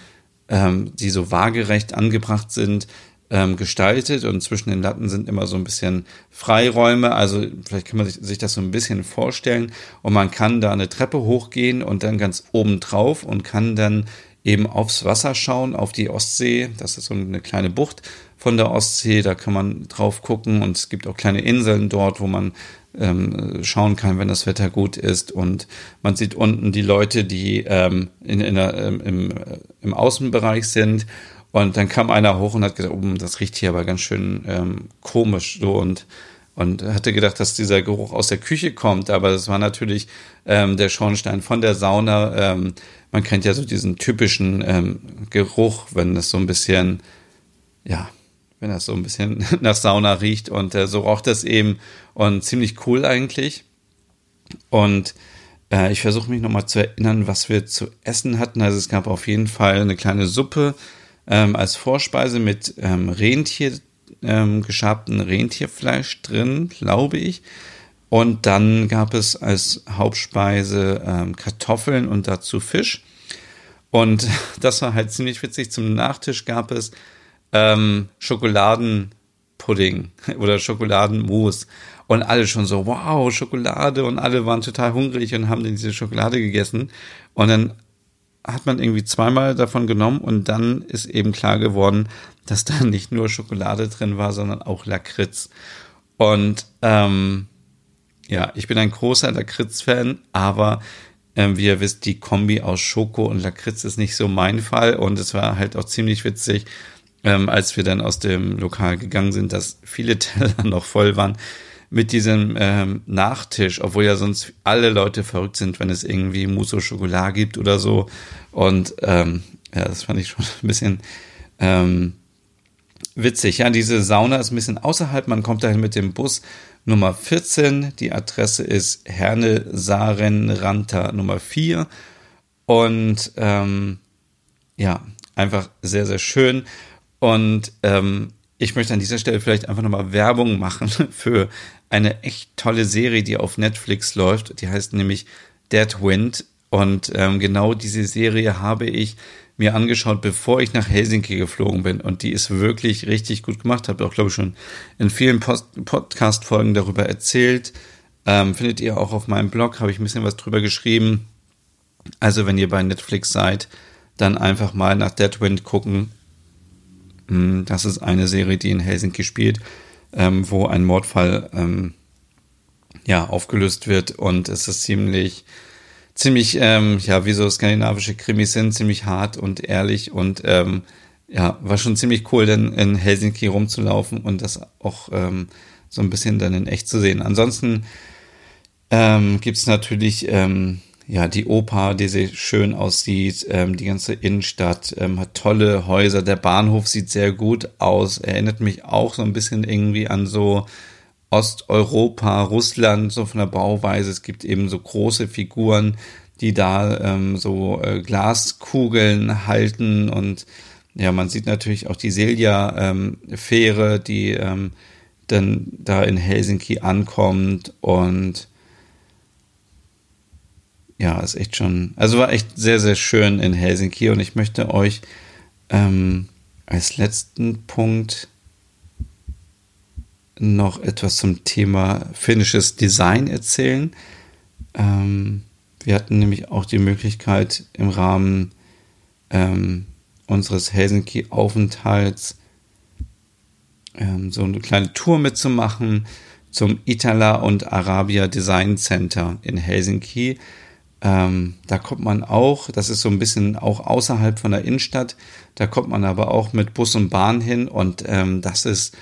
die so waagerecht angebracht sind, ähm, gestaltet und zwischen den Latten sind immer so ein bisschen Freiräume. Also vielleicht kann man sich, sich das so ein bisschen vorstellen und man kann da eine Treppe hochgehen und dann ganz oben drauf und kann dann eben aufs Wasser schauen, auf die Ostsee. Das ist so eine kleine Bucht von der Ostsee, da kann man drauf gucken und es gibt auch kleine Inseln dort, wo man ähm, schauen kann, wenn das Wetter gut ist. Und man sieht unten die Leute, die ähm, in, in der, ähm, im, im Außenbereich sind. Und dann kam einer hoch und hat gesagt, oh, das riecht hier aber ganz schön ähm, komisch so und und hatte gedacht, dass dieser Geruch aus der Küche kommt, aber das war natürlich ähm, der Schornstein von der Sauna. Ähm, man kennt ja so diesen typischen ähm, Geruch, wenn das so ein bisschen, ja, wenn das so ein bisschen nach Sauna riecht und äh, so roch das eben und ziemlich cool eigentlich. Und äh, ich versuche mich nochmal zu erinnern, was wir zu essen hatten. Also es gab auf jeden Fall eine kleine Suppe ähm, als Vorspeise mit ähm, Rentier, ähm, geschabten Rentierfleisch drin, glaube ich. Und dann gab es als Hauptspeise ähm, Kartoffeln und dazu Fisch. Und das war halt ziemlich witzig. Zum Nachtisch gab es ähm, Schokoladenpudding oder Schokoladenmus. Und alle schon so, wow, Schokolade. Und alle waren total hungrig und haben diese Schokolade gegessen. Und dann hat man irgendwie zweimal davon genommen und dann ist eben klar geworden, dass da nicht nur Schokolade drin war, sondern auch Lakritz. Und ähm, ja, ich bin ein großer Lakritz-Fan, aber ähm, wie ihr wisst, die Kombi aus Schoko und Lakritz ist nicht so mein Fall. Und es war halt auch ziemlich witzig, ähm, als wir dann aus dem Lokal gegangen sind, dass viele Teller noch voll waren mit diesem ähm, Nachtisch, obwohl ja sonst alle Leute verrückt sind, wenn es irgendwie Mousse au Chocolat gibt oder so. Und ähm, ja, das fand ich schon ein bisschen ähm, witzig. Ja, diese Sauna ist ein bisschen außerhalb. Man kommt dahin mit dem Bus Nummer 14. Die Adresse ist Herne Sarenranta Nummer 4. Und ähm, ja, einfach sehr, sehr schön. Und ähm, ich möchte an dieser Stelle vielleicht einfach nochmal Werbung machen für eine echt tolle Serie, die auf Netflix läuft. Die heißt nämlich Dead Wind. Und ähm, genau diese Serie habe ich mir angeschaut, bevor ich nach Helsinki geflogen bin. Und die ist wirklich richtig gut gemacht. Habe auch, glaube ich, schon in vielen Podcast-Folgen darüber erzählt. Ähm, findet ihr auch auf meinem Blog, habe ich ein bisschen was drüber geschrieben. Also, wenn ihr bei Netflix seid, dann einfach mal nach Dead Wind gucken. Hm, das ist eine Serie, die in Helsinki spielt, ähm, wo ein Mordfall ähm, ja aufgelöst wird und es ist ziemlich ziemlich ähm, ja wie so skandinavische Krimis sind ziemlich hart und ehrlich und ähm, ja war schon ziemlich cool, dann in Helsinki rumzulaufen und das auch ähm, so ein bisschen dann in echt zu sehen. Ansonsten ähm, gibt es natürlich ähm, ja, die Oper, die sehr schön aussieht, ähm, die ganze Innenstadt ähm, hat tolle Häuser, der Bahnhof sieht sehr gut aus, erinnert mich auch so ein bisschen irgendwie an so Osteuropa, Russland, so von der Bauweise. Es gibt eben so große Figuren, die da ähm, so äh, Glaskugeln halten. Und ja, man sieht natürlich auch die Silja-Fähre, ähm, die ähm, dann da in Helsinki ankommt. Und ja, ist echt schon, also war echt sehr, sehr schön in Helsinki und ich möchte euch ähm, als letzten Punkt noch etwas zum Thema finnisches Design erzählen. Ähm, wir hatten nämlich auch die Möglichkeit im Rahmen ähm, unseres Helsinki-Aufenthalts ähm, so eine kleine Tour mitzumachen zum Itala und Arabia Design Center in Helsinki. Ähm, da kommt man auch, das ist so ein bisschen auch außerhalb von der Innenstadt, da kommt man aber auch mit Bus und Bahn hin und ähm, das ist,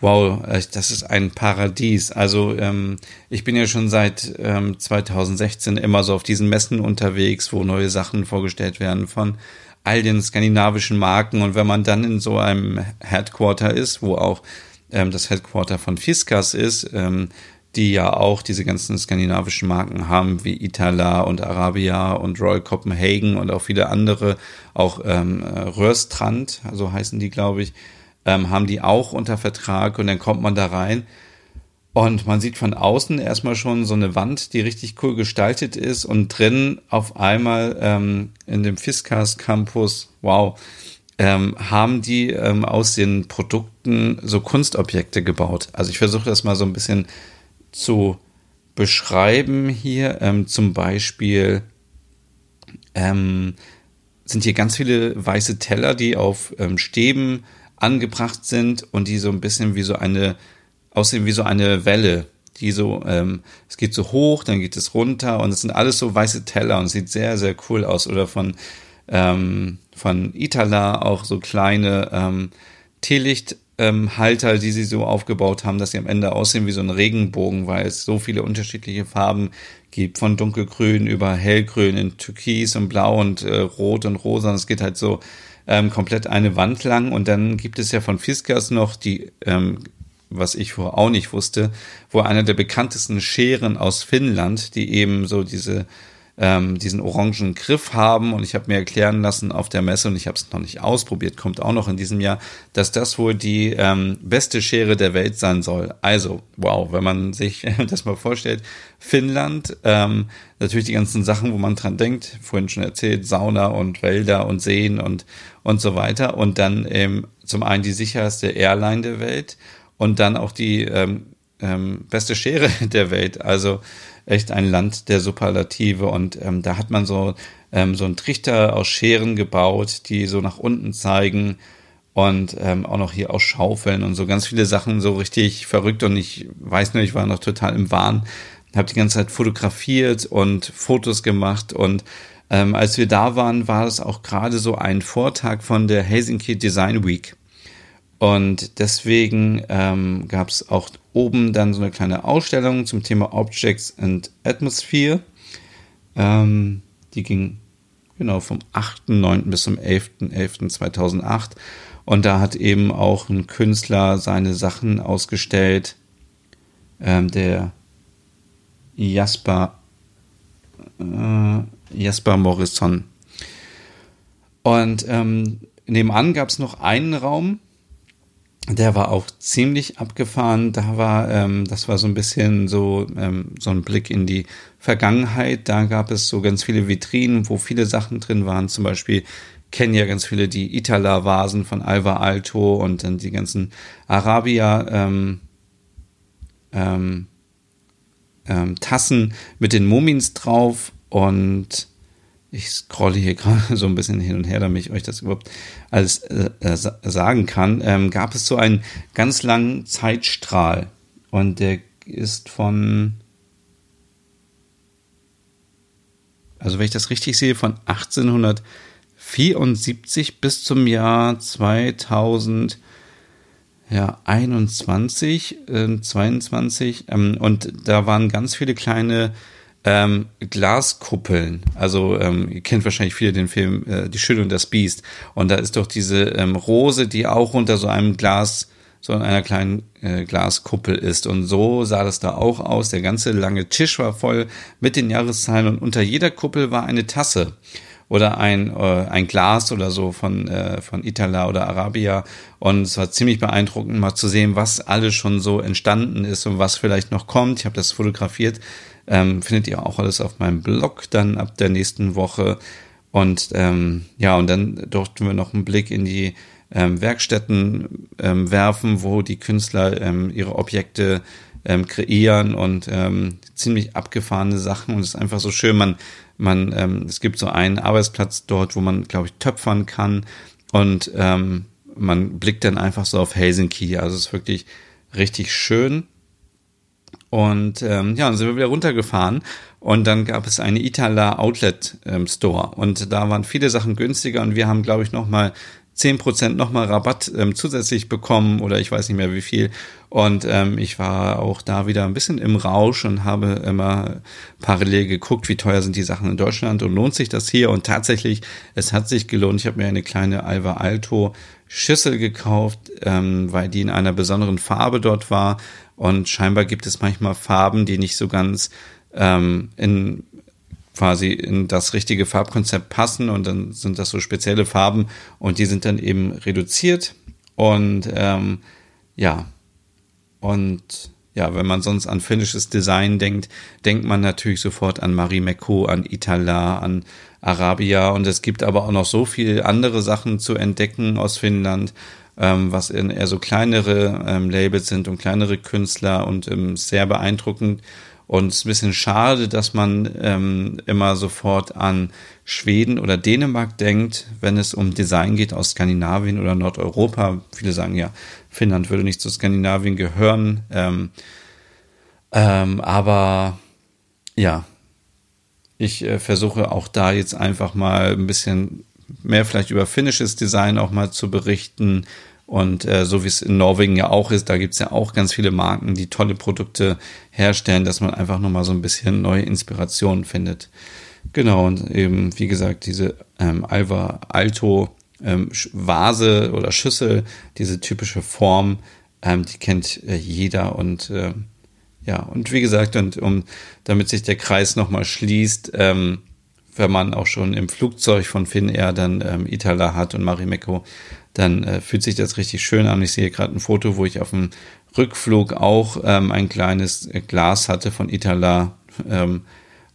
wow, äh, das ist ein Paradies. Also ähm, ich bin ja schon seit ähm, 2016 immer so auf diesen Messen unterwegs, wo neue Sachen vorgestellt werden von all den skandinavischen Marken. Und wenn man dann in so einem Headquarter ist, wo auch ähm, das Headquarter von Fiskas ist, ähm, die ja auch diese ganzen skandinavischen Marken haben, wie Itala und Arabia und Royal Copenhagen und auch viele andere, auch ähm, Röstrand, so heißen die, glaube ich, ähm, haben die auch unter Vertrag und dann kommt man da rein und man sieht von außen erstmal schon so eine Wand, die richtig cool gestaltet ist und drin auf einmal ähm, in dem Fiskas Campus, wow, ähm, haben die ähm, aus den Produkten so Kunstobjekte gebaut. Also ich versuche das mal so ein bisschen zu beschreiben hier. Ähm, zum Beispiel ähm, sind hier ganz viele weiße Teller, die auf ähm, Stäben angebracht sind und die so ein bisschen wie so eine aussehen wie so eine Welle, die so, ähm, es geht so hoch, dann geht es runter und es sind alles so weiße Teller und sieht sehr, sehr cool aus. Oder von, ähm, von Itala auch so kleine ähm, ähm, die sie so aufgebaut haben, dass sie am Ende aussehen wie so ein Regenbogen, weil es so viele unterschiedliche Farben gibt, von dunkelgrün über hellgrün in türkis und blau und äh, rot und rosa. Und es geht halt so ähm, komplett eine Wand lang. Und dann gibt es ja von Fiskas noch die ähm, was ich vorher auch nicht wusste, wo einer der bekanntesten Scheren aus Finnland, die eben so diese ähm, diesen orangen Griff haben und ich habe mir erklären lassen auf der Messe und ich habe es noch nicht ausprobiert, kommt auch noch in diesem Jahr, dass das wohl die ähm, beste Schere der Welt sein soll. Also, wow, wenn man sich das mal vorstellt, Finnland, ähm, natürlich die ganzen Sachen, wo man dran denkt, vorhin schon erzählt, Sauna und Wälder und Seen und, und so weiter und dann ähm, zum einen die sicherste Airline der Welt und dann auch die ähm, ähm, beste Schere der Welt. Also echt ein Land der Superlative. Und ähm, da hat man so, ähm, so einen Trichter aus Scheren gebaut, die so nach unten zeigen und ähm, auch noch hier aus Schaufeln und so ganz viele Sachen so richtig verrückt. Und ich weiß nur, ich war noch total im Wahn, habe die ganze Zeit fotografiert und Fotos gemacht und ähm, als wir da waren, war es auch gerade so ein Vortag von der Helsinki Design Week. Und deswegen ähm, gab es auch oben dann so eine kleine Ausstellung zum Thema Objects and Atmosphere. Ähm, die ging genau vom 8.9. bis zum 11.11.2008. Und da hat eben auch ein Künstler seine Sachen ausgestellt. Ähm, der Jasper, äh, Jasper Morrison. Und ähm, nebenan gab es noch einen Raum, der war auch ziemlich abgefahren. Da war, ähm, das war so ein bisschen so, ähm, so ein Blick in die Vergangenheit. Da gab es so ganz viele Vitrinen, wo viele Sachen drin waren. Zum Beispiel kennen ja ganz viele die Itala-Vasen von Alva Alto und dann die ganzen Arabia, ähm, ähm, ähm, Tassen mit den Mumins drauf und ich scrolle hier gerade so ein bisschen hin und her, damit ich euch das überhaupt alles äh, äh sagen kann, ähm, gab es so einen ganz langen Zeitstrahl? Und der ist von, also wenn ich das richtig sehe, von 1874 bis zum Jahr 2000 ja, 21, äh, 22 ähm, und da waren ganz viele kleine ähm, Glaskuppeln. Also ähm, ihr kennt wahrscheinlich viele den Film äh, Die Schöne und das Biest. Und da ist doch diese ähm, Rose, die auch unter so einem Glas, so in einer kleinen äh, Glaskuppel ist. Und so sah das da auch aus. Der ganze lange Tisch war voll mit den Jahreszahlen und unter jeder Kuppel war eine Tasse oder ein, äh, ein Glas oder so von, äh, von Itala oder Arabia. Und es war ziemlich beeindruckend, mal zu sehen, was alles schon so entstanden ist und was vielleicht noch kommt. Ich habe das fotografiert. Ähm, findet ihr auch alles auf meinem Blog dann ab der nächsten Woche. Und ähm, ja, und dann durften wir noch einen Blick in die ähm, Werkstätten ähm, werfen, wo die Künstler ähm, ihre Objekte ähm, kreieren und ähm, ziemlich abgefahrene Sachen. Und es ist einfach so schön, man, man, ähm, es gibt so einen Arbeitsplatz dort, wo man, glaube ich, töpfern kann. und ähm, man blickt dann einfach so auf Helsinki. Also es ist wirklich richtig schön. Und ähm, ja, dann sind wir wieder runtergefahren und dann gab es eine Itala Outlet ähm, Store und da waren viele Sachen günstiger und wir haben, glaube ich, nochmal zehn Prozent nochmal Rabatt ähm, zusätzlich bekommen oder ich weiß nicht mehr wie viel. Und ähm, ich war auch da wieder ein bisschen im Rausch und habe immer parallel geguckt, wie teuer sind die Sachen in Deutschland und lohnt sich das hier. Und tatsächlich, es hat sich gelohnt. Ich habe mir eine kleine Alva Alto Schüssel gekauft, ähm, weil die in einer besonderen Farbe dort war. Und scheinbar gibt es manchmal Farben, die nicht so ganz ähm, in quasi in das richtige Farbkonzept passen und dann sind das so spezielle Farben und die sind dann eben reduziert. Und ähm, ja. Und ja, wenn man sonst an finnisches Design denkt, denkt man natürlich sofort an Marimekko, an Itala, an Arabia. Und es gibt aber auch noch so viele andere Sachen zu entdecken aus Finnland, ähm, was eher so kleinere ähm, Labels sind und kleinere Künstler und ähm, sehr beeindruckend und es ist ein bisschen schade, dass man ähm, immer sofort an Schweden oder Dänemark denkt, wenn es um Design geht aus Skandinavien oder Nordeuropa. Viele sagen ja, Finnland würde nicht zu Skandinavien gehören. Ähm, ähm, aber ja, ich äh, versuche auch da jetzt einfach mal ein bisschen mehr vielleicht über finnisches Design auch mal zu berichten und äh, so wie es in Norwegen ja auch ist, da gibt's ja auch ganz viele Marken, die tolle Produkte herstellen, dass man einfach nochmal so ein bisschen neue Inspirationen findet. Genau, und eben, wie gesagt, diese ähm, Alva Alto ähm, Vase oder Schüssel, diese typische Form, ähm, die kennt äh, jeder und äh, ja, und wie gesagt, und um damit sich der Kreis nochmal schließt, ähm, wenn man auch schon im Flugzeug von Finnair dann ähm, Itala hat und Marimekko, dann äh, fühlt sich das richtig schön an. Ich sehe gerade ein Foto, wo ich auf dem Rückflug auch ähm, ein kleines äh, Glas hatte von Itala. Ähm,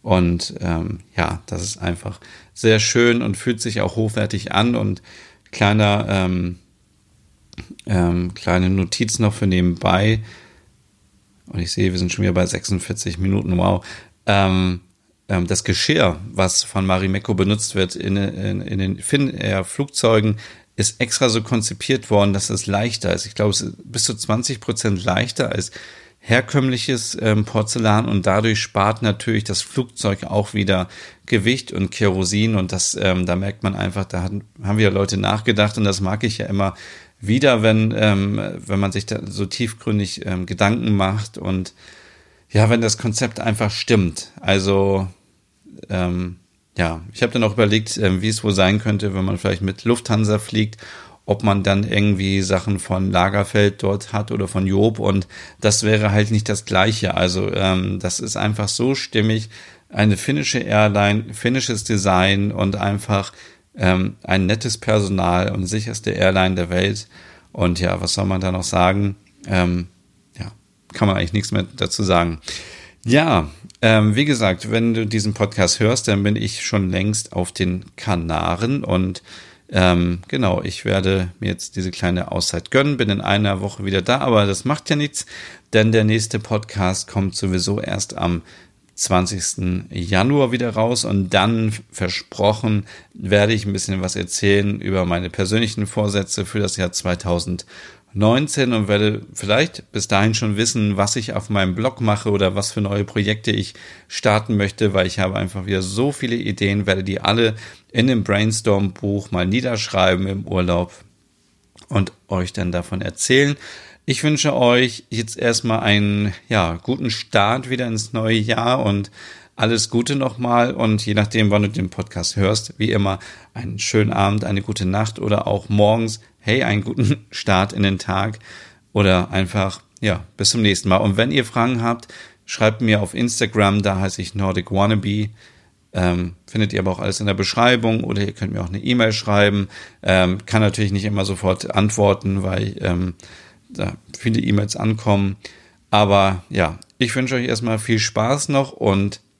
und ähm, ja, das ist einfach sehr schön und fühlt sich auch hochwertig an. Und kleiner, ähm, ähm, kleine Notiz noch für nebenbei. Und ich sehe, wir sind schon wieder bei 46 Minuten. Wow. Ähm, ähm, das Geschirr, was von Marimekko benutzt wird in, in, in den Finnair-Flugzeugen, ist extra so konzipiert worden, dass es leichter ist. Ich glaube, es ist bis zu 20 Prozent leichter als herkömmliches ähm, Porzellan und dadurch spart natürlich das Flugzeug auch wieder Gewicht und Kerosin und das, ähm, da merkt man einfach, da haben, haben wieder Leute nachgedacht und das mag ich ja immer wieder, wenn, ähm, wenn man sich da so tiefgründig ähm, Gedanken macht und ja, wenn das Konzept einfach stimmt. Also ähm, ja, ich habe dann auch überlegt, äh, wie es wohl sein könnte, wenn man vielleicht mit Lufthansa fliegt, ob man dann irgendwie Sachen von Lagerfeld dort hat oder von Job und das wäre halt nicht das gleiche. Also ähm, das ist einfach so stimmig. Eine finnische Airline, finnisches Design und einfach ähm, ein nettes Personal und sicherste Airline der Welt. Und ja, was soll man da noch sagen? Ähm, ja, kann man eigentlich nichts mehr dazu sagen. Ja, ähm, wie gesagt, wenn du diesen Podcast hörst, dann bin ich schon längst auf den Kanaren und ähm, genau, ich werde mir jetzt diese kleine Auszeit gönnen, bin in einer Woche wieder da, aber das macht ja nichts, denn der nächste Podcast kommt sowieso erst am 20. Januar wieder raus und dann versprochen werde ich ein bisschen was erzählen über meine persönlichen Vorsätze für das Jahr 2000. 19 und werde vielleicht bis dahin schon wissen, was ich auf meinem Blog mache oder was für neue Projekte ich starten möchte, weil ich habe einfach wieder so viele Ideen, werde die alle in dem Brainstorm-Buch mal niederschreiben im Urlaub und euch dann davon erzählen. Ich wünsche euch jetzt erstmal einen ja, guten Start wieder ins neue Jahr und alles Gute nochmal und je nachdem, wann du den Podcast hörst, wie immer einen schönen Abend, eine gute Nacht oder auch morgens hey, einen guten Start in den Tag oder einfach, ja, bis zum nächsten Mal. Und wenn ihr Fragen habt, schreibt mir auf Instagram, da heiße ich Nordic Wannabe. Ähm, findet ihr aber auch alles in der Beschreibung oder ihr könnt mir auch eine E-Mail schreiben. Ähm, kann natürlich nicht immer sofort antworten, weil ähm, da viele E-Mails ankommen. Aber ja, ich wünsche euch erstmal viel Spaß noch und